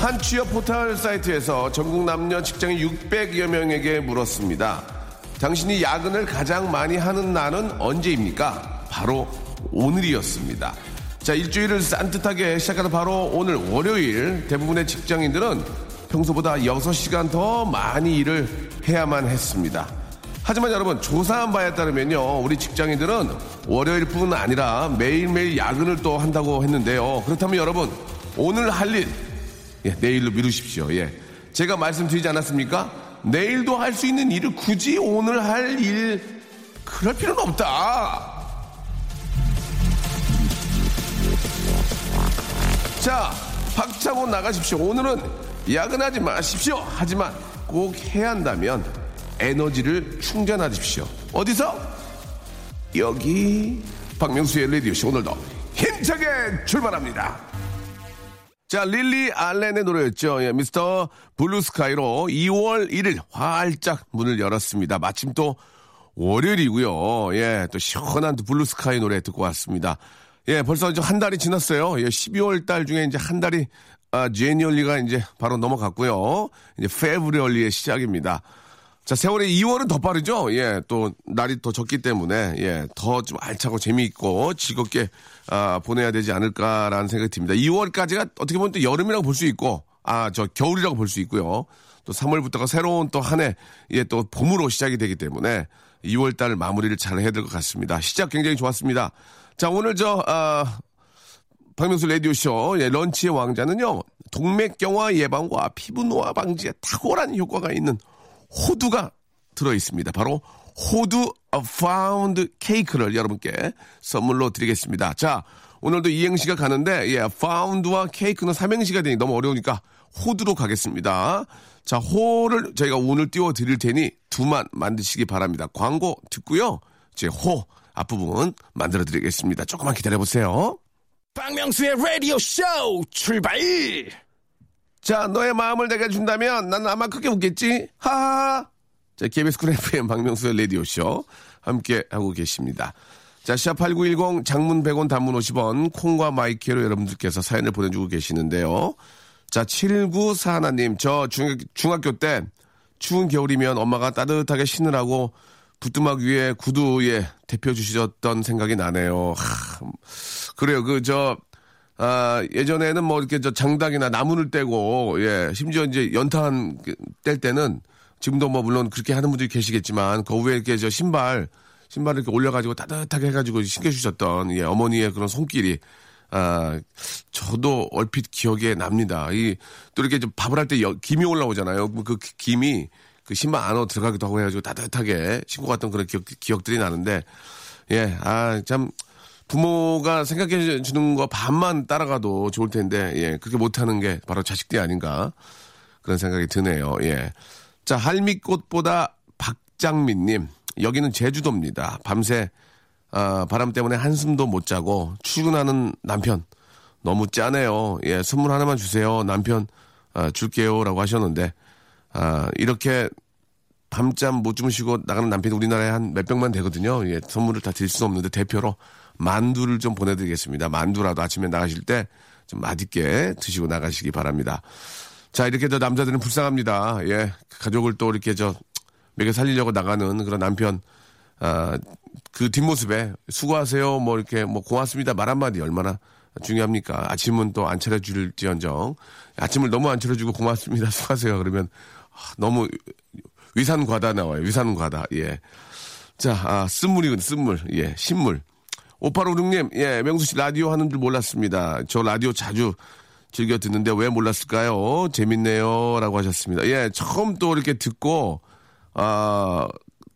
한 취업 포털 사이트에서 전국 남녀 직장인 600여 명에게 물었습니다. 당신이 야근을 가장 많이 하는 날은 언제입니까? 바로 오늘이었습니다. 자, 일주일을 산뜻하게 시작하는 바로 오늘 월요일 대부분의 직장인들은 평소보다 6시간 더 많이 일을 해야만 했습니다. 하지만 여러분 조사한 바에 따르면요 우리 직장인들은 월요일 뿐 아니라 매일매일 야근을 또 한다고 했는데요 그렇다면 여러분 오늘 할 일 예, 내일로 미루십시오. 예. 제가 말씀드리지 않았습니까? 내일도 할 수 있는 일을 굳이 오늘 할 일, 그럴 필요는 없다. 자, 박차고 나가십시오. 오늘은 야근하지 마십시오. 하지만 꼭 해야 한다면 에너지를 충전하십시오. 어디서? 여기 박명수의 라디오쇼 오늘도 힘차게 출발합니다. 자, 릴리 알렌의 노래였죠. 예, Mr. Blue Sky로 2월 1일 활짝 문을 열었습니다. 마침 또 월요일이고요. 예, 또 시원한 또 블루스카이 노래 듣고 왔습니다. 예, 벌써 이제 한 달이 지났어요. 예, 12월 달 중에 이제 한 달이 아, 제니얼리가 이제 바로 넘어갔고요. 이제 페브리얼리의 시작입니다. 자, 세월의 2월은 더 빠르죠? 예, 또, 날이 더 적기 때문에, 예, 더 좀 알차고 재미있고 즐겁게, 아, 보내야 되지 않을까라는 생각이 듭니다. 2월까지가 어떻게 보면 또 여름이라고 볼 수 있고, 아, 저 겨울이라고 볼 수 있고요. 또 3월부터가 새로운 또 한 해, 예, 또 봄으로 시작이 되기 때문에 2월 달 마무리를 잘 해야 될 것 같습니다. 시작 굉장히 좋았습니다. 자, 오늘 저, 아, 박명수 라디오쇼, 예, 런치의 왕자는요, 동맥경화 예방과 피부 노화 방지에 탁월한 효과가 있는 호두가 들어 있습니다. 바로 호두 파운드 케이크를 여러분께 선물로 드리겠습니다. 자, 오늘도 이행시가 가는데, 예, 파운드와 케이크는 삼행시가 되니 너무 어려우니까 호두로 가겠습니다. 자, 호를 저희가 오늘 띄워 드릴 테니 두만 만드시기 바랍니다. 광고 듣고요. 제 호 앞부분 만들어 드리겠습니다. 조금만 기다려 보세요. 박명수의 라디오 쇼 출발! 자, 너의 마음을 내게 준다면 난 아마 크게 웃겠지? 하하! 자, KBS 쿨 FM 박명수의 라디오쇼 함께 하고 계십니다. 자, 샵8910 장문 100원 단문 50원 콩과 마이케이로 여러분들께서 사연을 보내주고 계시는데요. 자, 7941님, 저 중, 중학교 때 추운 겨울이면 엄마가 따뜻하게 신으라고 부뚜막 위에 구두에 대표 주셨던 생각이 나네요. 하, 그래요. 그, 저, 아, 예전에는 뭐 이렇게 저 장닭이나 나무를 떼고, 예, 심지어 이제 연탄 뗄 때는 지금도 뭐 물론 그렇게 하는 분들이 계시겠지만 그 위에 이렇게 저 신발, 신발을 이렇게 올려가지고 따뜻하게 해가지고 신겨주셨던, 예, 어머니의 그런 손길이, 아, 저도 얼핏 기억에 납니다. 이, 또 이렇게 좀 밥을 할 때 김이 올라오잖아요. 그 김이 그 신발 안으로 들어가기도 하고 해가지고 따뜻하게 신고 갔던 그런 기억, 기억들이 나는데, 예, 아, 참, 부모가 생각해 주는 거 반만 따라가도 좋을 텐데, 예, 그렇게 못하는 게 바로 자식들이 아닌가. 그런 생각이 드네요, 예. 자, 할미꽃보다 박장민님, 여기는 제주도입니다. 밤새, 아, 바람 때문에 한숨도 못 자고 출근하는 남편, 너무 짜네요. 예, 선물 하나만 주세요. 남편, 아, 줄게요. 라고 하셨는데, 아, 이렇게 밤잠 못 주무시고 나가는 남편이 우리나라에 한 몇백만 되거든요. 예, 선물을 다 드릴 수는 없는데 대표로 만두를 좀 보내드리겠습니다. 만두라도 아침에 나가실 때 좀 맛있게 드시고 나가시기 바랍니다. 자, 이렇게 더 남자들은 불쌍합니다. 예, 가족을 또 이렇게 저, 먹여 살리려고 나가는 그런 남편, 아, 그 뒷모습에 수고하세요, 뭐 이렇게 뭐 고맙습니다 말 한마디 얼마나 중요합니까? 아침은 또 안 차려줄지언정 아침을 너무 안 차려주고 고맙습니다, 수고하세요. 그러면 아, 너무 위산 과다 나와요. 위산 과다. 예. 자, 아, 쓴물이군, 쓴물. 예, 신물. 5856님, 예, 명수 씨 라디오 하는 줄 몰랐습니다. 저 라디오 자주 즐겨 듣는데 왜 몰랐을까요? 재밌네요. 라고 하셨습니다. 예, 처음 또 이렇게 듣고, 아,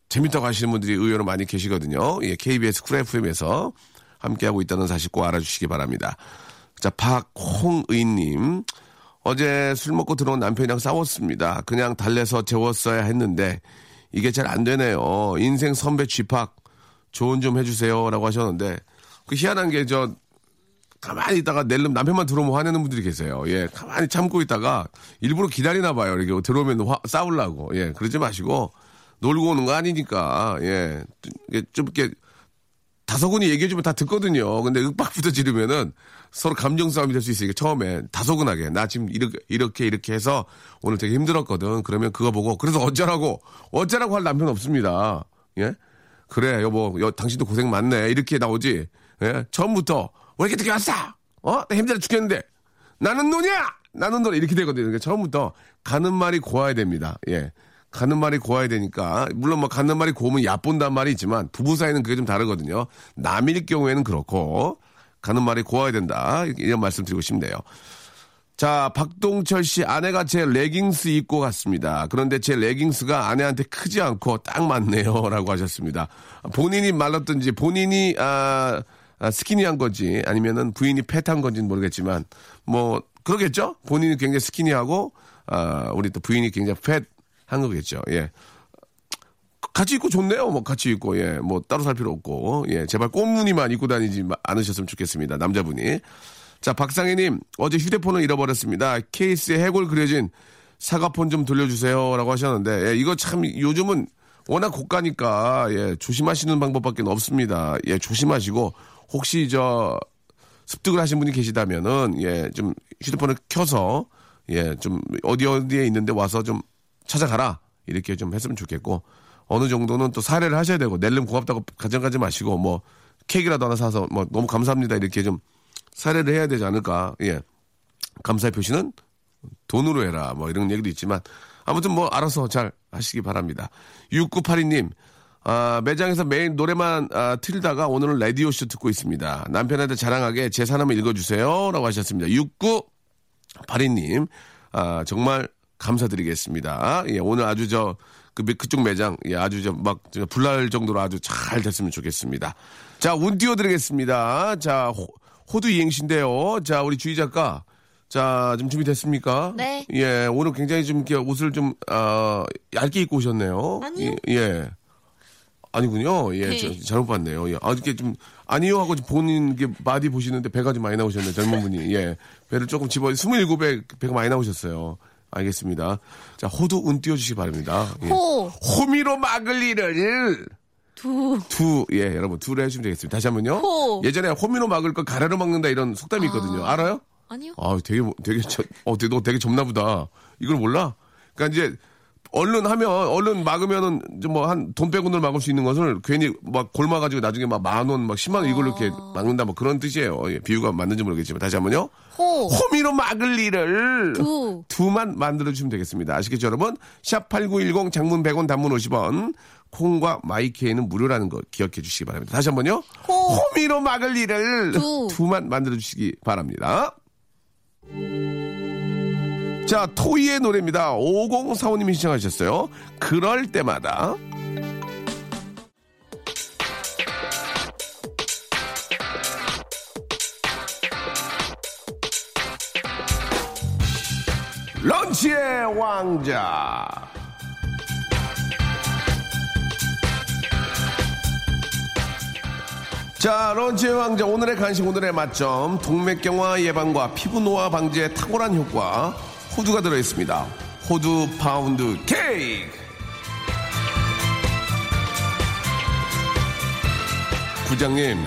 재밌다고 하시는 분들이 의외로 많이 계시거든요. 예, KBS 쿨 FM에서 함께하고 있다는 사실 꼭 알아주시기 바랍니다. 자, 박홍의님. 어제 술 먹고 들어온 남편이랑 싸웠습니다. 그냥 달래서 재웠어야 했는데 이게 잘 안 되네요. 인생 선배 쥐팍 조언 좀 해주세요. 라고 하셨는데 그 희한한 게 저 가만히 있다가 낼름 남편만 들어오면 화내는 분들이 계세요. 예, 가만히 참고 있다가 일부러 기다리나 봐요. 이렇게 들어오면 화, 싸우려고. 예, 그러지 마시고 놀고 오는 거 아니니까. 예, 좀 이렇게 다소근이 얘기해주면 다 듣거든요. 근데 윽박부터 지르면은 서로 감정 싸움이 될 수 있으니까 처음에 다소근하게 나 지금 이렇게 이렇게 이렇게 해서 오늘 되게 힘들었거든. 그러면 그거 보고 그래서 어쩌라고 어쩌라고 할 남편 없습니다. 예? 그래 여보 여, 당신도 고생 많네 이렇게 나오지. 예? 처음부터 왜 이렇게 늦게 왔어? 어? 나 힘들어 죽겠는데 나는 노냐? 나는 노냐 이렇게 되거든요. 그러니까 처음부터 가는 말이 고와야 됩니다. 예. 가는 말이 고와야 되니까 물론 뭐 가는 말이 고우면 얕본단 말이 있지만 부부 사이는 그게 좀 다르거든요. 남일 경우에는 그렇고 가는 말이 고와야 된다 이런 말씀 드리고 싶네요. 자 박동철 씨 아내가 제 레깅스 입고 갔습니다. 그런데 제 레깅스가 아내한테 크지 않고 딱 맞네요 라고 하셨습니다. 본인이 말랐든지 본인이 아, 아 스키니한 건지 아니면은 부인이 패트한 건지는 모르겠지만 뭐 그러겠죠. 본인이 굉장히 스키니하고 아 우리 또 부인이 굉장히 팻한 거겠죠. 예. 같이 입고 좋네요. 뭐 같이 입고 예. 뭐 따로 살 필요 없고 예. 제발 꽃무늬만 입고 다니지 않으셨으면 좋겠습니다. 남자분이. 자, 박상희님 어제 휴대폰을 잃어버렸습니다. 케이스에 해골 그려진 사과폰 좀 돌려주세요 라고 하셨는데 예, 이거 참 요즘은 워낙 고가니까 예, 조심하시는 방법밖에 없습니다. 예, 조심하시고 혹시 저 습득을 하신 분이 계시다면은 예, 좀 휴대폰을 켜서 예, 좀 어디 어디에 있는데 와서 좀 찾아가라 이렇게 좀 했으면 좋겠고 어느 정도는 또 사례를 하셔야 되고 낼름 고맙다고 가정가지 마시고 뭐 케이크라도 하나 사서 뭐 너무 감사합니다 이렇게 좀 사례를 해야 되지 않을까 예 감사의 표시는 돈으로 해라 뭐 이런 얘기도 있지만 아무튼 뭐 알아서 잘 하시기 바랍니다 6982님 아, 매장에서 매일 노래만 아, 틀다가 오늘은 라디오쇼 듣고 있습니다. 남편한테 자랑하게 제 사람을 읽어주세요. 라고 하셨습니다. 6982님, 아, 정말 감사드리겠습니다. 예, 오늘 아주 저, 그, 그쪽 매장, 예, 아주 저, 막, 불날 정도로 아주 잘 됐으면 좋겠습니다. 자, 운 띄워드리겠습니다. 자, 호, 두 이행시인데요. 자, 우리 주희 작가. 자, 좀 준비됐습니까? 네. 예, 오늘 굉장히 좀 이렇게 옷을 좀, 어, 얇게 입고 오셨네요. 아니요. 예. 예. 아니군요. 예, 네. 저, 잘못 봤네요. 예. 아, 이렇게 좀, 아니요 하고 본인 게 마디 보시는데 배가 좀 많이 나오셨네, 젊은 분이. 예. 배를 조금 집어, 27배 배가 많이 나오셨어요. 알겠습니다. 자, 호두 운 띄워주시기 바랍니다. 예. 호, 호미로 막을 일을 두, 두, 예, 여러분, 두를 해주시면 되겠습니다. 다시 한 번요. 호. 예전에 호미로 막을 걸 가래로 막는다 이런 속담이 있거든요. 알아요? 아니요. 아, 되게, 되게, 저, 어, 되게, 너 되게 젊나 보다. 이걸 몰라? 그러니까 이제, 얼른 하면, 얼른 막으면은, 좀 뭐, 한, 돈 빼고는 막을 수 있는 것을 괜히 막 골마가지고 나중에 막 만 원, 막 10만 원 이걸로 이렇게 막는다, 뭐 그런 뜻이에요. 예, 비유가 맞는지 모르겠지만, 다시 한 번요. 호, 호미로 막을 일을 두. 두만 만들어주시면 되겠습니다. 아시겠죠, 여러분? 샵8910 장문 100원 단문 50원 콩과 마이케이는 무료라는 거 기억해 주시기 바랍니다. 다시 한 번요. 호. 호미로 막을 일을 두. 두만 만들어 주시기 바랍니다. 자, 토이의 노래입니다. 5045님이 신청하셨어요. 그럴 때마다. 런치의 왕자. 자, 런치의 왕자 오늘의 간식 오늘의 맛점 동맥경화 예방과 피부 노화 방지에 탁월한 효과 호두가 들어 있습니다. 호두 파운드 케이크. 부장님,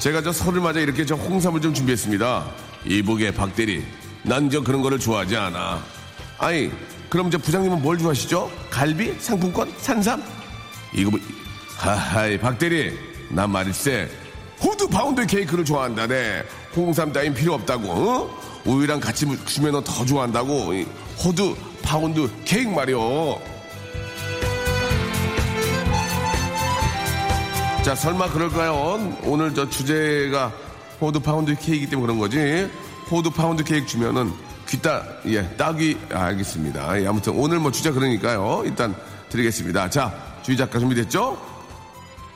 제가 저 설을 맞아 이렇게 저 홍삼을 좀 준비했습니다. 이보게 박대리, 난 저 그런 거를 좋아하지 않아. 아니, 그럼 저 부장님은 뭘 좋아하시죠? 갈비? 상품권? 산삼? 이거 뭐, 하하이, 박대리, 난 말일세 호두 파운드 케이크를 좋아한다네. 홍삼 따윈 필요 없다고. 어? 우유랑 같이 주면 더 좋아한다고. 이 호두 파운드 케이크 말이요. 자, 설마 그럴까요? 오늘 저 주제가 호두 파운드 케이크이기 때문에 그런 거지. 호두 파운드 케이크 주면은 귀따, 예, 따귀, 아, 알겠습니다. 예, 아무튼 오늘 뭐 주제 그러니까요. 일단 드리겠습니다. 자, 주희 작가 준비됐죠?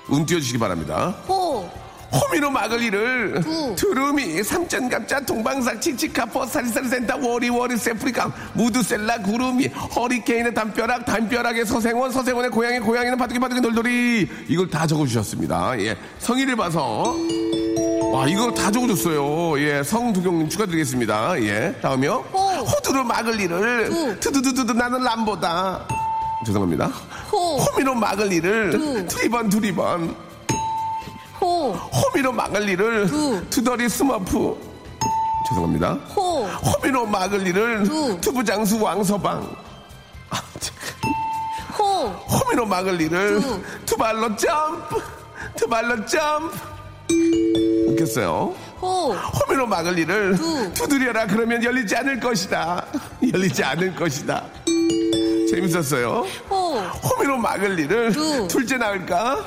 운 띄워주시기 바랍니다. 호, 호미로 막을 일을 두. 두루미 삼천갑자 동방삭 치치카포 사리사리센터 워리워리 세브리깡 무드셀라 구름이 허리케인의 담벼락 담벼락의 서생원 서생원의 고양이 고양이는 바둑이 바둑이 돌돌이. 이걸 다 적어주셨습니다. 예 성의를 봐서. 와 이걸 다 적어줬어요. 예 성두경님 축하드리겠습니다. 예 다음이요. 호. 호두로 막을 일을 두. 투두두두두 나는 람보다. 죄송합니다. 호, 호미로 막을 일을 두. 두리번 두리번 호, 호미로 막을 일을 두. 투덜이 스머프 죄송합니다 호, 호미로 막을 일을 두. 투부장수 왕서방 아, 참. 호, 호미로 막을 일을 두. 투발로 점프 투발로 점프 웃겼어요 호, 호미로 막을 일을 두. 두드려라 그러면 열리지 않을 것이다 열리지 않을 것이다 재밌었어요 호, 호미로 막을 일을 두. 둘째 나을까?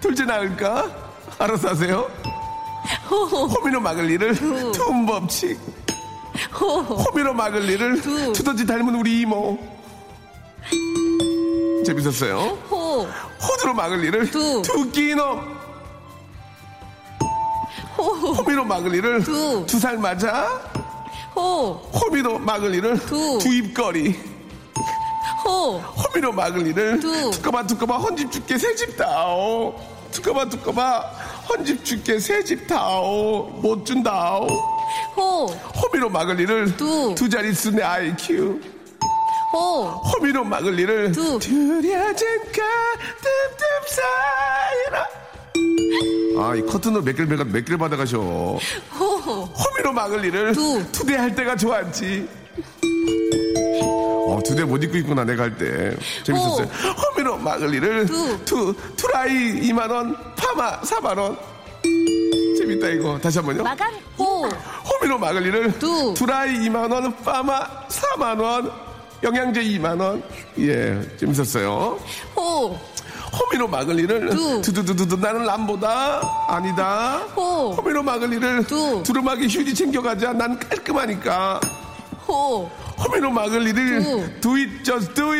둘째 나을까? 알아서 하세요. 호미로 막을 일을 투음 법칙. 호, 호미로 막을 일을 두. 투더지 닮은 우리 이모. 재밌었어요. 호, 호두로 막을 일을 두. 두끼놈. 호, 호미로 막을 일을 두. 두 살 맞아. 호, 호미로 막을 일을 두. 두 입거리. 호, 호미로 막을 일을 두. 두꺼봐 두꺼봐 헌집 줄게 새집 다오 두꺼봐 두꺼봐. 헌집 줄게 새집 다오. 못 준다오. 호, 호미로 막을 일을 두. 두 자릿수 내 IQ 호, 호미로 막을 일을 두. 두려진 가슴 사이라. 아이 커튼으로 몇개를 몇 개를 받아가셔. 호, 호미로 막을 일을 두. 투대할 때가 좋았지. 어, 두대 못 입고 있구나, 내가 할 때. 재밌었어요. 호미로 막을 두. 투, 투라이 2만 원, 파마 4만 원. 재밌다, 이거. 다시 한 번요. 마감, 호, 호미로 막을 일을 두. 투라이 2만 원, 파마 4만 원. 영양제 2만 원. 예, 재밌었어요. 호, 호미로 막을 일을 두. 두두두두두 나는 남보다 아니다. 호. 호미로 막을 일을 두. 두루마기 휴지 챙겨가자. 난 깔끔하니까. 호, 호미로 막을 일을 두. do it, just do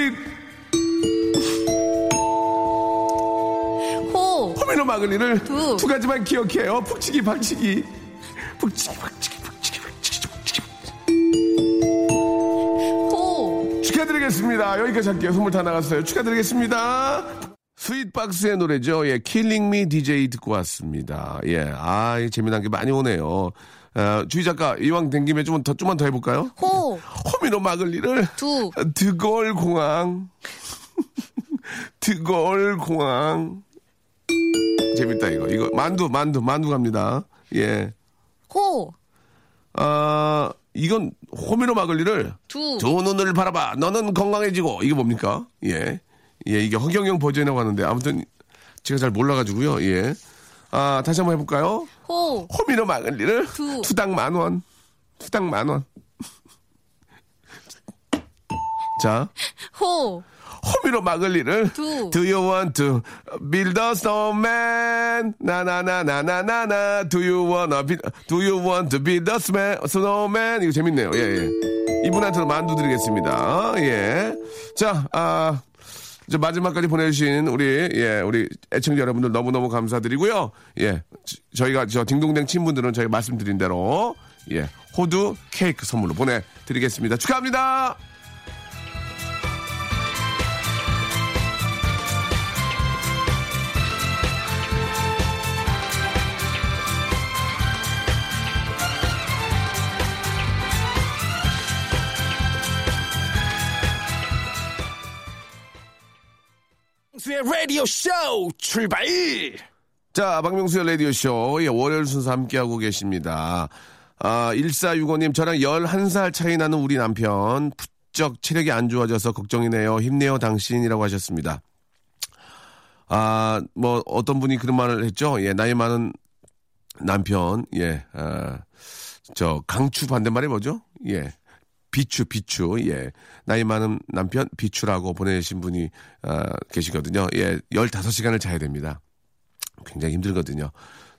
막을 일을 두. 두 가지만 기억해요. 북치기, 박치기. 북치기, 박치기, 북치기, 박치기, 북치기. 호, 축하드리겠습니다. 여기까지 할게요. 선물 다 나갔어요. 축하드리겠습니다. 스윗박스의 노래죠. 예, Killing Me DJ 듣고 왔습니다. 예, 아, 이 재미난 게 많이 오네요. 어, 주희 작가, 이왕 된 김에 좀 더, 좀만 더 해볼까요? 호, 호미로 막을 일을 두. 드골 공항. 드골 공항. 재밌다, 이거. 이거, 만두, 만두, 만두 갑니다. 예. 호, 아, 이건 호미로 막을 일을 두. 두 눈을 바라봐. 너는 건강해지고. 이게 뭡니까? 예. 예, 이게 허경영 버전이라고 하는데 아무튼 제가 잘 몰라가지고요. 예. 아, 다시 한번 해볼까요? 호, 호미로 막을 일을 두. 투당 만 원. 투당 만 원. 자, 호, 호미로 막을 일을 두. Do you want to build a snowman? 나나나나나나나 Do you wanna build, Do you want to build a snowman? 이거 재밌네요. 예, 예. 이분한테도 만두 드리겠습니다. 예. 자, 아. 이제 마지막까지 보내주신 우리 예 우리 애청자 여러분들 너무 너무 감사드리고요 예 지- 저희가 저 딩동댕 친분들은 저희가 말씀드린 대로 예 호두 케이크 선물로 보내드리겠습니다 축하합니다. 수의 라디오 쇼 출발! 자, 박명수의 라디오 쇼. 예, 월요일 순서 함께하고 계십니다. 아, 1465님, 저랑 11살 차이 나는 우리 남편. 부쩍 체력이 안 좋아져서 걱정이네요. 힘내요, 당신이라고 하셨습니다. 아, 뭐, 어떤 분이 그런 말을 했죠. 예, 나이 많은 남편, 예, 아, 저, 강추 반대말이 뭐죠? 예. 비추, 비추, 예. 나이 많은 남편, 비추라고 보내신 분이, 아, 계시거든요. 예, 15시간을 자야 됩니다. 굉장히 힘들거든요.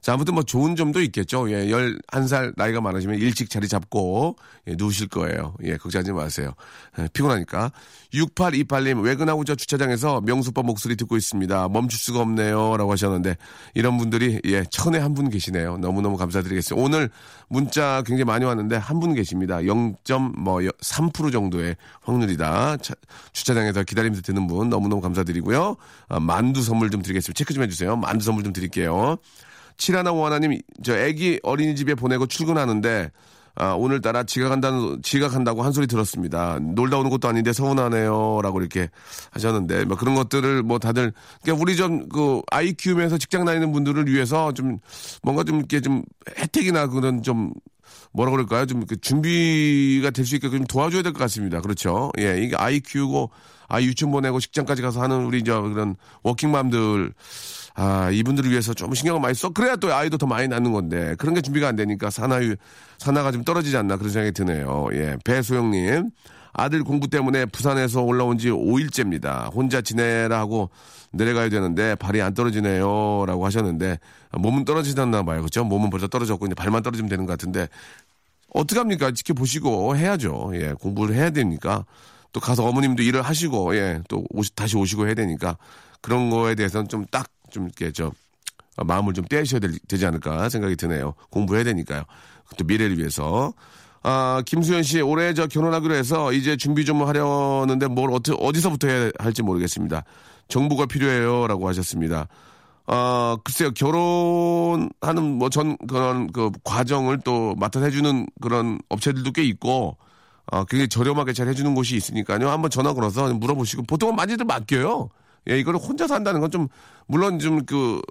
자, 아무튼 뭐 좋은 점도 있겠죠. 예, 11살 나이가 많으시면 일찍 자리 잡고, 예, 누우실 거예요. 예, 걱정하지 마세요. 예, 피곤하니까. 6828님, 외근하고 저 주차장에서 명수빠 목소리 듣고 있습니다. 멈출 수가 없네요. 라고 하셨는데, 이런 분들이, 예, 천에 한 분 계시네요. 너무너무 감사드리겠습니다. 오늘 문자 굉장히 많이 왔는데, 한 분 계십니다. 0.3% 정도의 확률이다. 차- 주차장에서 기다리면서 듣는 분, 너무너무 감사드리고요. 아, 만두 선물 좀 드리겠습니다. 체크 좀 해주세요. 만두 선물 좀 드릴게요. 칠하나오 하나님, 저 애기 어린이집에 보내고 출근하는데, 아, 오늘따라 지각한다는, 지각한다고 한 소리 들었습니다. 놀다 오는 것도 아닌데 서운하네요. 라고 이렇게 하셨는데, 뭐 그런 것들을 뭐 다들, 그러니까 우리 좀 그 아이 키우면서 직장 다니는 분들을 위해서 좀 뭔가 좀 이렇게 좀 혜택이나 그런 좀 뭐라 그럴까요? 좀그 준비가 될 수 있게 좀 도와줘야 될 것 같습니다. 그렇죠? 예, 이게 아이 키우고 아이 유치원 보내고 직장까지 가서 하는 우리 저 그런 워킹맘들 아, 이분들을 위해서 좀 신경을 많이 써. 그래야 또 아이도 더 많이 낳는 건데. 그런 게 준비가 안 되니까 산화유, 산화가 좀 떨어지지 않나 그런 생각이 드네요. 예. 배소영님. 아들 공부 때문에 부산에서 올라온 지 5일째입니다. 혼자 지내라 하고 내려가야 되는데 발이 안 떨어지네요. 라고 하셨는데 몸은 떨어지셨나 봐요. 그죠? 몸은 벌써 떨어졌고 이제 발만 떨어지면 되는 것 같은데 어떡합니까? 지켜보시고 해야죠. 예. 공부를 해야 되니까. 또 가서 어머님도 일을 하시고, 예. 또 오시, 다시 오시고 해야 되니까 그런 거에 대해서는 좀딱 좀 이렇게 저 어, 마음을 좀 떼셔야 될- 되지 않을까 생각이 드네요. 공부해야 되니까요. 또 미래를 위해서. 아, 김수현 씨, 올해 저 결혼하기로 해서 이제 준비 좀 하려는데 뭘 어떻게, 어디서부터 해야 할지 모르겠습니다. 정보가 필요해요. 라고 하셨습니다. 아, 글쎄요, 결혼하는 뭐 전 그런 그 과정을 또 맡아서 해주는 그런 업체들도 꽤 있고, 아, 굉장히 저렴하게 잘 해주는 곳이 있으니까요. 한번 전화 걸어서 물어보시고, 보통은 많이들 맡겨요. 예, 이거를 혼자서 한다는 건 좀, 물론 좀 그,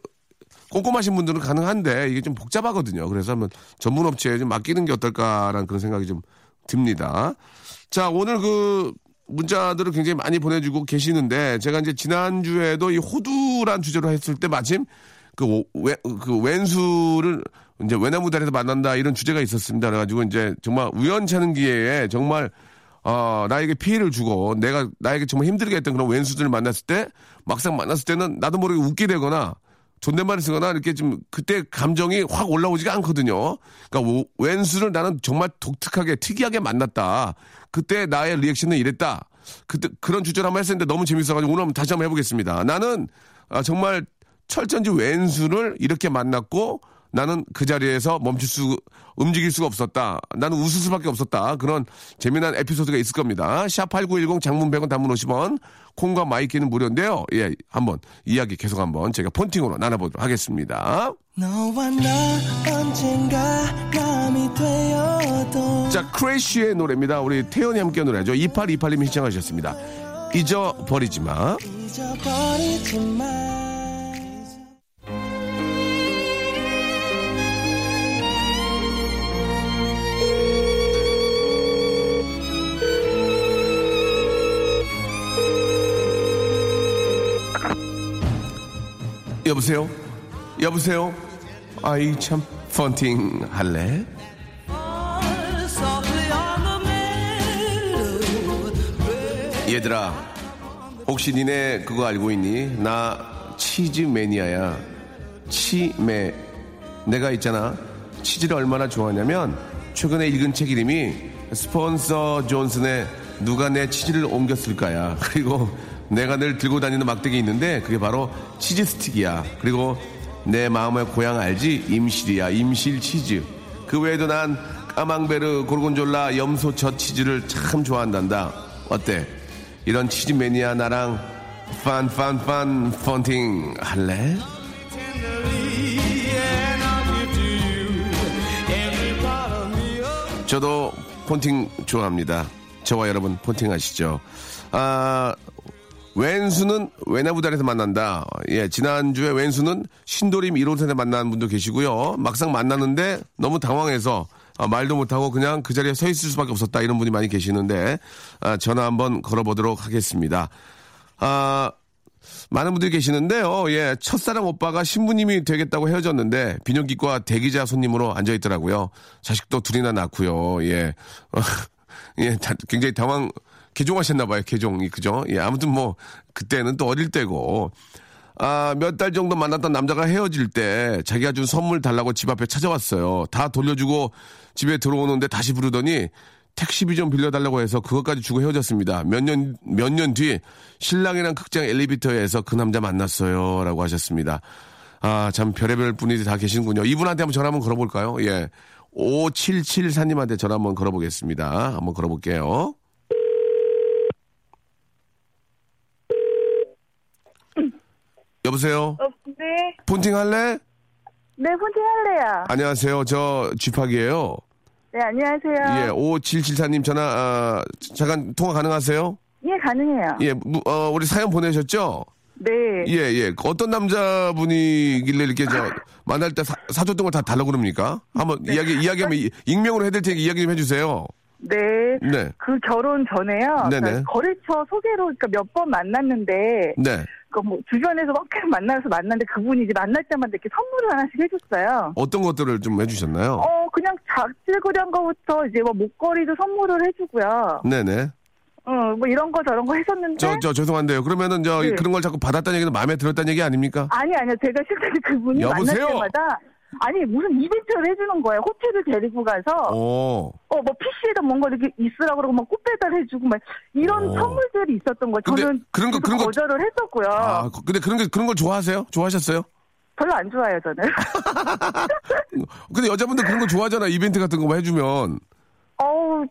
꼼꼼하신 분들은 가능한데 이게 좀 복잡하거든요. 그래서 한번 전문 업체에 좀 맡기는 게 어떨까라는 그런 생각이 좀 듭니다. 자, 오늘 그 문자들을 굉장히 많이 보내주고 계시는데 제가 이제 지난주에도 이 호두란 주제로 했을 때 마침 그, 오- 외, 그 왼수를 이제 외나무다리에서 만난다 이런 주제가 있었습니다. 그래가지고 이제 정말 우연찮은 기회에 정말 어, 나에게 피해를 주고 내가 나에게 정말 힘들게 했던 그런 왼수들을 만났을 때 막상 만났을 때는 나도 모르게 웃게 되거나 존댓말을 쓰거나 이렇게 좀 그때 감정이 확 올라오지가 않거든요. 그러니까 오- 웬수를 나는 정말 독특하게 특이하게 만났다. 그때 나의 리액션은 이랬다. 그때 그런 주제를 한번 했었는데 너무 재밌어가지고 오늘 한번 다시 한번 해보겠습니다. 나는 아, 정말 철천지 웬수를 이렇게 만났고 나는 그 자리에서 멈출 수, 움직일 수가 없었다. 나는 웃을 수밖에 없었다. 그런 재미난 에피소드가 있을 겁니다. 샵8910 장문 100원 단문 50원, 콩과 마이키는 무료인데요. 예, 한번 이야기 계속 한번 제가 폰팅으로 나눠보도록 하겠습니다. 자, 크래쉬의 노래입니다. 우리 태연이 함께 노래죠. 2828님이 신청하셨습니다. 잊어버리지 마. 잊어버리지 마 여보세요? 여보세요? 아이, 참, 폰팅 할래? 얘들아, 혹시 니네 그거 알고 있니? 나 치즈 매니아야. 치매. 내가 있잖아. 치즈를 얼마나 좋아하냐면, 최근에 읽은 책 이름이 스폰서 존슨의 누가 내 치즈를 옮겼을까야. 그리고 내가 늘 들고 다니는 막대기 있는데, 그게 바로 치즈 스틱이야. 그리고 내 마음의 고향 알지? 임실이야. 임실 치즈. 그 외에도 난 까망베르, 고르곤졸라, 염소젓 치즈를 참 좋아한단다. 어때? 이런 치즈 매니아 나랑 판판판 펀팅 할래? 저도 폰팅 좋아합니다. 저와 여러분 폰팅 하시죠. 아, 왼수는 외나부달에서 만난다. 예, 지난주에 왼수는 신도림 1호선에 만난 분도 계시고요. 막상 만났는데 너무 당황해서 아, 말도 못하고 그냥 그 자리에 서 있을 수밖에 없었다. 이런 분이 많이 계시는데 아, 전화 한번 걸어보도록 하겠습니다. 아, 많은 분들이 계시는데요. 예, 첫사랑 오빠가 신부님이 되겠다고 헤어졌는데 비뇨기과 대기자 손님으로 앉아 있더라고요. 자식도 둘이나 낳고요. 예, 어, 예, 다- 굉장히 당황 개종하셨나 봐요. 개종이 그죠? 예, 아무튼 뭐 그때는 또 어릴 때고. 아, 몇 달 정도 만났던 남자가 헤어질 때 자기가 준 선물 달라고 집 앞에 찾아왔어요. 다 돌려주고 집에 들어오는데 다시 부르더니 택시비 좀 빌려달라고 해서 그것까지 주고 헤어졌습니다. 몇 년, 몇 년 뒤 신랑이랑 극장 엘리베이터에서 그 남자 만났어요. 라고 하셨습니다. 아, 참 별의별 분이 다 계시는군요. 이분한테 한번 전화 한번 걸어볼까요? 예. 5774님한테 전화 한번 걸어보겠습니다. 한번 걸어볼게요. 여보세요? 어, 네. 폰팅 할래? 네, 폰팅 할래요. 안녕하세요. 저 쥐팍이에요. 네, 안녕하세요. 예, 5774님 전화, 아, 잠깐 통화 가능하세요? 예, 가능해요. 예, 무- 어, 우리 사연 보내셨죠? 네. 예, 예. 어떤 남자분이길래 이렇게 저, 만날 때 사, 사줬던 걸 다 달라고 그럽니까? 한번 이야기, 이야기하면 이- 익명으로 해드릴 테니까 이야기 좀 해주세요. 네. 네. 그 결혼 전에요. 네네. 그러니까 거래처 소개로 그러니까 몇 번 만났는데 네. 그뭐 주변에서 막 계속 만나서 만났는데 그분이 이제 만날 때마다 이렇게 선물을 하나씩 해줬어요. 어떤 것들을 좀 해주셨나요? 어, 그냥 작질구리한 거부터 이제 뭐 목걸이도 선물을 해주고요. 네네. 어, 뭐 이런 거 저런 거 했었는데. 저, 저, 죄송한데요. 그러면은 저, 네. 그런 걸 자꾸 받았다는 얘기는 마음에 들었다는 얘기 아닙니까? 아니, 아니요. 제가 실제로 그분이 여보세요? 만날 때마다 아니, 무슨 이벤트를 해주는 거예요. 호텔을 데리고 가서. 오. 어, 뭐, PC에다 뭔가 이렇게 있으라고 그러고, 막 꽃 배달 해주고, 막, 이런 오. 선물들이 있었던 거예요. 저는 그런 거- 그런 거- 거절을 했었고요. 아, 근데 그런 게, 그런 걸 좋아하세요? 좋아하셨어요? 별로 안 좋아해요, 저는. 근데 여자분들 그런 거 좋아하잖아. 이벤트 같은 거 해주면. 어우,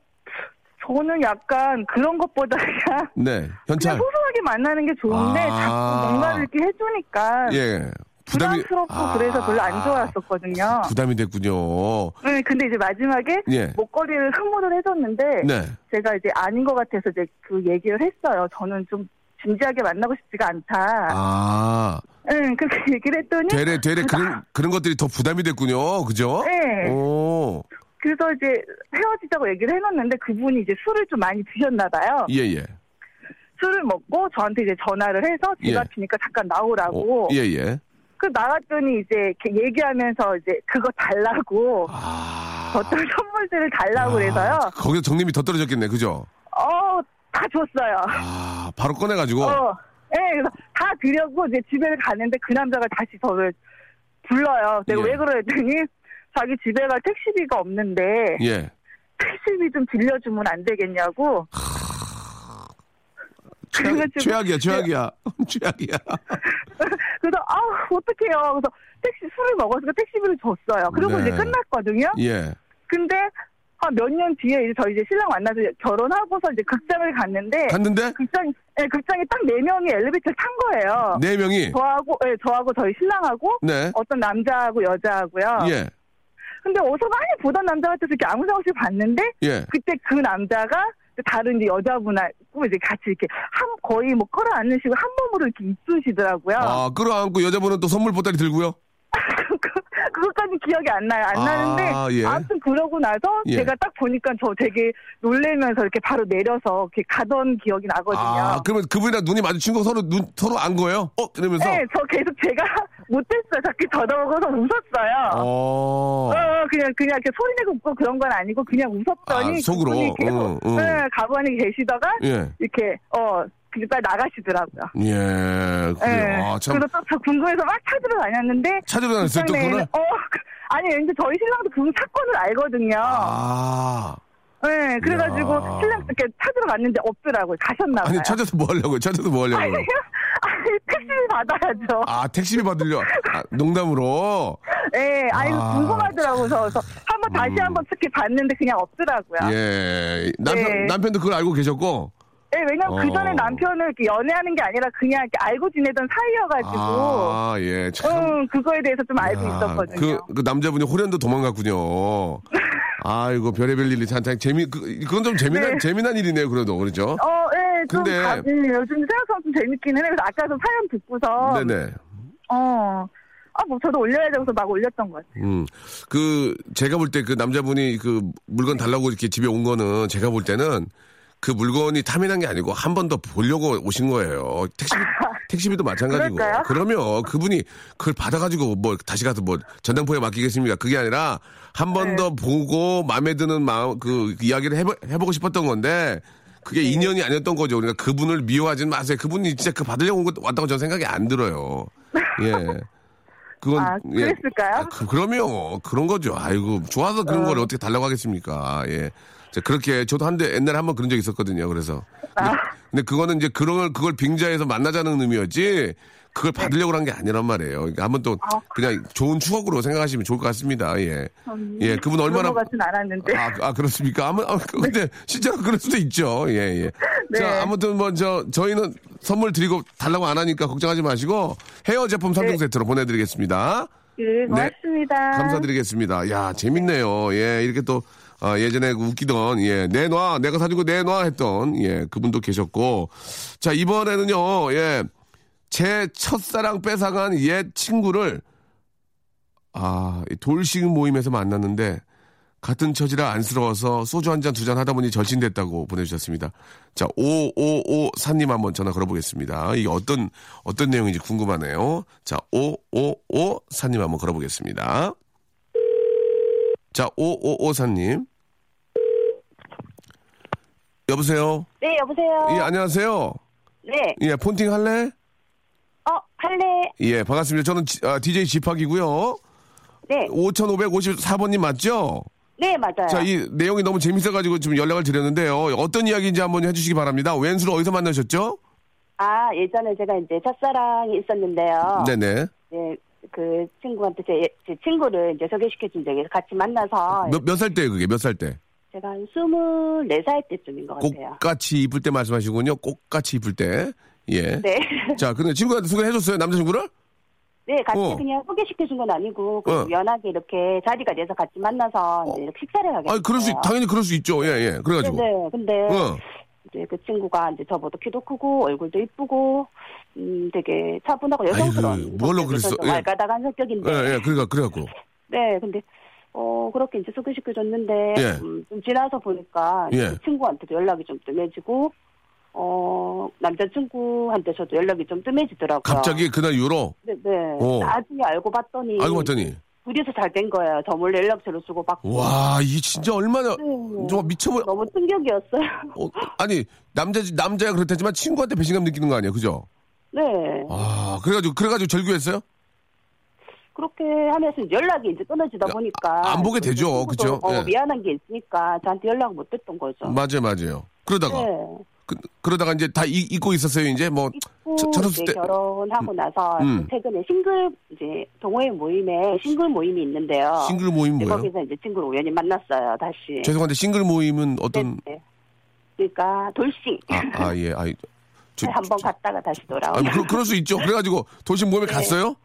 저는 약간 그런 것보다 그냥, 네. 현찰. 소소하게 만나는 게 좋은데, 아. 자꾸 뭔가를 이렇게 해주니까. 예. 부담이. 부담스럽고 아. 그래서 별로 안 좋아했었거든요. 부담이 됐군요. 네, 근데 이제 마지막에 예. 목걸이를 선물을 해줬는데, 네. 제가 이제 아닌 것 같아서 이제 그 얘기를 했어요. 저는 좀 진지하게 만나고 싶지가 않다. 아. 응, 그렇게 얘기를 했더니. 되레, 되레 그다- 그런, 그런 것들이 더 부담이 됐군요. 그죠? 네. 오. 그래서 이제 헤어지자고 얘기를 해놨는데 그분이 이제 술을 좀 많이 드셨나 봐요. 예, 예. 술을 먹고 저한테 이제 전화를 해서 집 예. 앞이니까 잠깐 나오라고. 어, 예, 예. 그 나갔더니 이제 이렇게 얘기하면서 이제 그거 달라고 아. 어떤 선물들을 달라고 그래서요. 거기서 정림이 더 떨어졌겠네. 그죠? 어, 다 줬어요. 아, 바로 꺼내가지고. 어, 예, 그래서 다 드렸고 이제 집에 가는데 그 남자가 다시 저를 불러요. 내가 예. 왜 그랬더니 자기 집에 갈 택시비가 없는데 예. 택시비 좀 빌려주면 안 되겠냐고. 최악, 그래가지고- 최악 이야, 최악이야. 최악이야. 그래서 아 어떡해요. 그래서 택시 술을 먹었으니까 택시비를 줬어요. 그리고 네. 이제 끝났거든요. 예. 근데 한 몇 년 뒤에 이제 저희 이제 신랑 만나서 결혼하고서 이제 극장을 갔는데 갔는데? 극장 예, 극장에 딱 네 명이 엘리베이터를 탄 거예요. 네 명이. 저하고 예, 저하고 저희 신랑하고 네. 어떤 남자하고 여자하고요. 예. 근데 어서 많이 보던 남자 같아서 이렇게 아무 생각 없이 봤는데 예. 그때 그 남자가 다른 이제 여자분하고 이제 같이 이렇게 한 거의 뭐 끌어안으시고 한 몸으로 이렇게 입수시더라고요. 아, 끌어안고 여자분은 또 선물 보따리 들고요? 그- 그것까지 기억이 안 나요. 안 아, 나는데 예. 아무튼 그러고 나서 예. 제가 딱 보니까 저 되게 놀래면서 이렇게 바로 내려서 이렇게 가던 기억이 나거든요. 아, 그러면 그분이랑 눈이 마주친 거 서로 눈, 서로 안 거예요? 어? 이러면서? 네, 저 계속 제가 못했어요. 자꾸 쳐다보고서 웃었어요. 어. 어, 그냥, 그냥 이렇게 소리 내고 웃고 그런 건 아니고 그냥 웃었더니. 아, 속으로? 그분이 계속, 응, 응. 네, 가만히 계시다가, 예. 이렇게, 어, 그니까 나가시더라고요. 예. 그래요. 네. 아, 참. 그래서 또저 궁금해서 막 찾으러 다녔는데. 찾으러 다녔어요, 또 그날? 어, 그- 아니, 근데 저희 신랑도 그 사건을 알거든요. 아. 네, 그래가지고 이야. 신랑 이렇게 찾으러 갔는데 없더라고요. 가셨나 봐요. 아니, 찾아서 뭐 하려고요? 찾아서 뭐 하려고요? 아니, 택시비 받아야죠. 아, 택시비 받으려. 아, 농담으로. 네, 아니, 아. 궁금하더라고요. 그래서 한번 다시 음. 한번 특히 봤는데 그냥 없더라고요. 예. 남편, 네. 남편도 그걸 알고 계셨고. 네, 왜냐면 어. 그 전에 남편을 이렇게 연애하는 게 아니라 그냥 이렇게 알고 지내던 사이여가지고, 아, 예. 참. 응, 그거에 대해서 좀 알고 야, 있었거든요. 그, 그 남자분이 호련도 도망갔군요. 아이고, 별의별 일이 참, 참 재미, 그, 그건 좀 재미난, 네. 재미난 일이네요, 그래도. 그렇죠? 어, 예, 좀, 근데- 가, 예, 요즘 생각하면 좀 재밌긴 해요. 그래서 아까도 사연 듣고서, 네네. 어, 아, 뭐 저도 올려야지 하고서 막 올렸던 것 같아요. 음, 그, 제가 볼 때 그 남자분이 그 물건 달라고 이렇게 집에 온 거는 제가 볼 때는 그 물건이 탐이 난 게 아니고 한 번 더 보려고 오신 거예요. 택시, 택시비도 마찬가지고. 그럴까요? 그러면 그분이 그걸 받아가지고 뭐 다시 가서 뭐 전당포에 맡기겠습니까? 그게 아니라 한번 네. 더 보고 마음에 드는 마음 그 이야기를 해보, 해보고 싶었던 건데 그게 네. 인연이 아니었던 거죠. 그러니까 그분을 미워하지는 마세요. 그분이 진짜 그 받으려고 왔다고 저는 생각이 안 들어요. 예. 그건 아, 예. 그랬을까요? 아, 그, 그럼요. 그런 거죠. 아이고 좋아서 그런 걸 어떻게 달라고 하겠습니까? 예. 자, 그렇게 저도 한때 옛날에 한번 그런 적 있었거든요. 그래서 근데, 근데 그거는 이제 그런 걸 그걸 빙자해서 만나자는 의미였지. 그걸 받으려고 한 게 아니란 말이에요. 그러니까 한번 또 그냥 좋은 추억으로 생각하시면 좋을 것 같습니다. 예. 예, 그분 얼마나 같진 않았는데. 아, 아, 그렇습니까? 아무, 아, 근데 실제로 그럴 수도 있죠. 예, 예. 네. 자, 아무튼 뭐, 저, 저희는 선물 드리고 달라고 안 하니까 걱정하지 마시고 헤어 제품 3종 네. 세트로 보내 드리겠습니다. 예, 고맙습니다. 감사드리겠습니다. 야, 재밌네요. 예, 이렇게 또, 아, 예전에 그 웃기던, 예, 내놔, 내가 사주고 내놔 했던, 예, 그분도 계셨고. 자, 이번에는요, 예, 제 첫사랑 뺏어간 옛 친구를, 아, 이 돌싱 모임에서 만났는데, 같은 처지라 안쓰러워서 소주 한 잔 두 잔 하다 보니 절친됐다고 보내주셨습니다. 자, 5554님 한번 전화 걸어보겠습니다. 이게 어떤, 어떤 내용인지 궁금하네요. 자, 5554님 한번 걸어보겠습니다. 자, 5554님. 여보세요? 네, 여보세요. 예, 안녕하세요. 네. 예, 폰팅 할래? 어, 할래. 예, 반갑습니다. 저는 지- 아, DJ 지팍이고요. 네. 5554번님 맞죠? 네, 맞아요. 자, 이 내용이 너무 재밌어가지고 좀 연락을 드렸는데요. 어떤 이야기인지 한번 해주시기 바랍니다. 왼수를 어디서 만나셨죠? 아, 예전에 제가 이제 첫사랑이 있었는데요. 네네. 네, 그 친구한테 제, 제 친구를 이제 소개시켜 준 적이 있어서 같이 만나서 몇, 몇살 때, 그게 몇 살 때? 제가 한 24살 때쯤인 것 같아요. 꽃같이 이쁠 때 말씀하시군요. 꽃같이 이쁠 때. 예. 네. 자, 근데 친구한테 소개해줬어요? 남자친구를? 네, 같이 어. 그냥 소개시켜 준 건 아니고 그냥 어. 연하게 이렇게 자리가 돼서 같이 만나서 이제 이렇게 식사를 하게 아니, 그럴 수. 당연히 그럴 수 있죠. 예, 예. 그래가지고. 네, 네. 근데 어. 이제 그 친구가 이제 저보다 키도 크고 얼굴도 이쁘고 음 되게 차분하고 여성스러운 아이고, 뭘로 그랬어? 좀 예. 성격인데 예, 예. 그러니까, 그래갖고. 네 근데 어 그렇게 이제 소개시켜 줬는데 예. 음, 좀 지나서 보니까 예. 그 친구한테도 연락이 좀 뜸해지고 어 남자친구한테 저도 연락이 좀 뜸해지더라고요. 갑자기 그날 이후로 네, 네. 어. 나중에 알고 봤더니 알고 봤더니. 둘이서 잘 된 거예요. 저 몰래 연락처를 주고 받고. 와, 이게 진짜 얼마나. 네. 정말 미쳐버 너무 충격이었어요. 어, 아니, 남자, 남자야 그렇다지만 친구한테 배신감 느끼는 거 아니에요? 그죠? 네. 아, 그래가지고, 그래가지고 절규했어요? 그렇게 하면서 연락이 이제 끊어지다 야, 보니까 안 보게 되죠. 그쵸? 어, 예. 미안한 게 있으니까 저한테 연락을 못 했던 거죠. 맞아요, 맞아요. 그러다가. 네. 그, 그러다가 이제 다 잊, 잊고 있었어요. 이제 뭐, 이제 때- 결혼하고 나서 음. 최근에 싱글 이제 동호회 모임에 싱글 모임이 있는데요. 싱글 모임 네, 뭐예요? 거기서 이제 친구를 우연히 만났어요. 다시. 죄송한데 싱글 모임은 어떤, 네, 네. 그러니까 돌싱 아, 아, 예, 아, 저, 한번 갔다가 다시 돌아오고. 아니, 그, 그럴 수 있죠. 그래가지고 도심 모임에 네. 갔어요?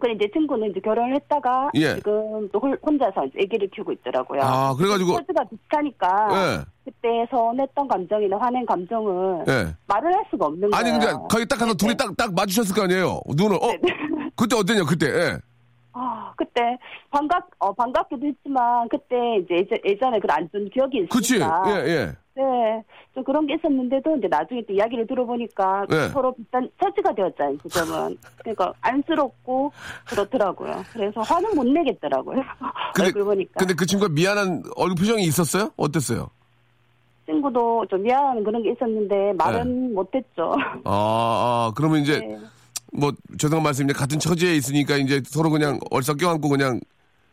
그래 이제 친구는 이제 결혼을 했다가 예. 지금 또 홀- 혼자서 아기를 키우고 있더라고요. 아, 그래가지고, 코드가 비슷하니까 예, 그때 서운했던 감정이나 화낸 감정을 예. 말을 할 수가 없는 아니, 거예요. 그러니까 거기 딱 가서 네, 둘이 네. 딱, 딱 마주쳤을 거 아니에요? 눈을, 어? 네, 네. 그때 어땠냐, 그때, 예. 아, 그때 반갑 어 반갑기도 했지만 그때 이제 예전, 예전에 그런 안 좋은 기억이 그치, 있으니까 예, 예. 네, 좀 그런 게 있었는데도 이제 나중에 또 이야기를 들어보니까 네. 서로 비슷한 처지가 되었잖아요, 지금은. 그러니까 안쓰럽고 그렇더라고요. 그래서 화는 못 내겠더라고요. 근데- 얼굴 보니까. 근데 그 친구가 미안한 얼굴 표정이 있었어요? 어땠어요? 친구도 좀 미안한 그런 게 있었는데 말은 못했죠. 아, 아, 그러면 이제, 네. 뭐, 죄송한 말씀인데, 같은 처지에 있으니까 이제 서로 그냥 얼싸 껴안고 그냥,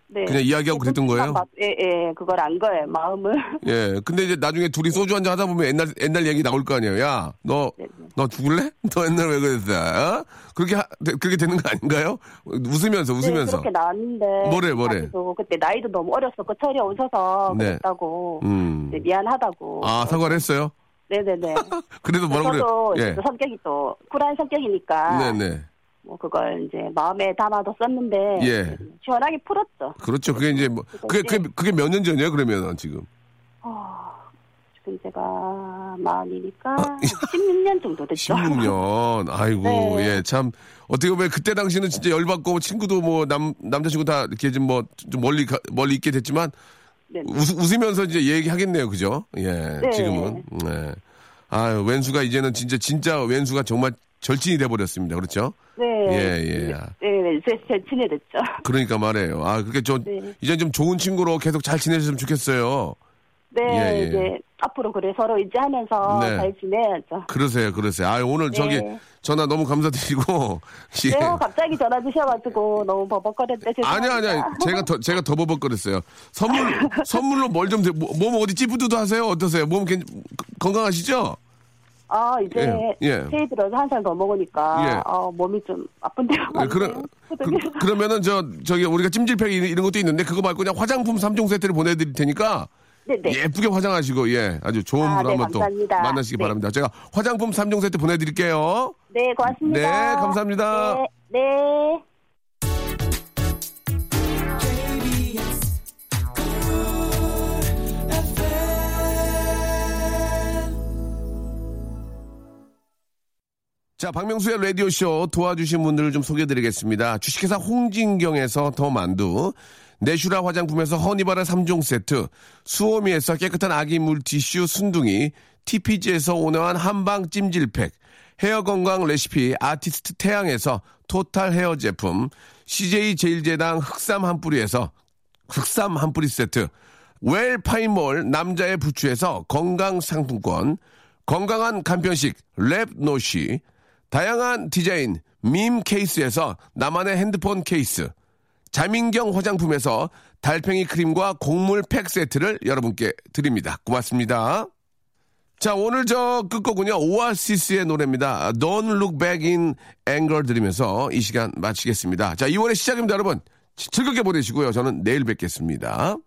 네. 그냥 이야기하고 그랬던 거예요? 막, 예, 예, 그걸 안 거예요, 마음을. 예. 근데 이제 나중에 둘이 소주 한잔 하다 보면 옛날, 옛날 얘기 나올 거 아니에요? 야, 너, 네, 네. 너 죽을래? 너 옛날에 왜 그랬어? 어? 그렇게, 하- 그렇게 되는 거 아닌가요? 웃으면서, 네, 웃으면서. 그렇게 나왔는데. 뭐래, 뭐래? 그때 나이도 너무 어렸었고, 철이 없어서 네. 그랬다고. 음. 네, 미안하다고. 아, 사과를 했어요? 네네네. 그래도 그래요? 이제 또 성격이 또 쿨한 성격이니까. 네네. 뭐 그걸 이제 마음에 담아뒀었는데. 예. 시원하게 풀었죠. 그렇죠. 그게 이제 뭐, 그게, 그게, 그게 몇 년 전이에요, 그러면 지금? 어, 지금 제가 마흔이니까 16년 정도 됐죠. 16년. 아이고, 네. 예, 참. 어떻게 보면 그때 당시는 진짜 열받고 친구도 뭐 남, 남자친구 다 이렇게 좀 뭐, 좀 멀리, 가- 멀리 있게 됐지만 네. 웃, 웃으면서 이제 얘기하겠네요. 그죠? 예, 네. 지금은. 네. 아유, 왼수가 이제는 진짜, 진짜 왼수가 정말 절친이 돼버렸습니다. 그렇죠? 네. 예, 예. 네, 네, 제, 제 친해졌죠. 그러니까 말이에요. 아, 그게 저, 네. 이제 좀 좋은 친구로 계속 잘 지내셨으면 좋겠어요. 네, 예, 예. 이제 앞으로 그래 서로 의지하면서 네. 잘 지내야죠. 그러세요, 그러세요. 아, 오늘 네. 저기 전화 너무 감사드리고. 예. 네, 갑자기 전화 주셔가지고 너무 버벅거렸는데 아니. 아니, 아니. 제가 더, 제가 더 버벅거렸어요. 선물, 선물로 뭘 좀, 드- 뭐, 몸 어디 찌푸드도 하세요? 어떠세요? 몸 괜, 건강하시죠? 아, 이제 예, 예. 새해 들어서 한 살 더 먹으니까 예. 어, 몸이 좀 아픈데요. 네, 그러, 그, 러면은 저, 저기, 우리가 찜질팩 이- 이런 것도 있는데, 그거 말고 그냥 화장품 3종 세트를 보내드릴 테니까, 네네. 예쁘게 화장하시고, 예, 아주 좋은 아, 분 네, 한번 또 감사합니다. 만나시기 네. 바랍니다. 제가 화장품 3종 세트 보내드릴게요. 네, 고맙습니다. 네, 감사합니다. 네, 네. 자, 박명수의 라디오쇼 도와주신 분들을 좀 소개해드리겠습니다. 주식회사 홍진경에서 더 만두, 내슈라 화장품에서 허니바라 3종 세트, 수오미에서 깨끗한 아기 물티슈 순둥이, TPG에서 온화한 한방 찜질팩, 헤어 건강 레시피 아티스트 태양에서 토탈 헤어 제품, CJ 제일제당 흑삼 한 뿌리에서 흑삼 한 뿌리 세트, 웰 파인몰 남자의 부추에서 건강 상품권, 건강한 간편식 랩노시, 다양한 디자인 밈 케이스에서 나만의 핸드폰 케이스, 자민경 화장품에서 달팽이 크림과 곡물 팩 세트를 여러분께 드립니다. 고맙습니다. 자, 오늘 저 끝곡은요, 오아시스의 노래입니다. Don't Look Back in Anger 들으면서 이 시간 마치겠습니다. 자, 2월의 시작입니다, 여러분. 즐겁게 보내시고요. 저는 내일 뵙겠습니다.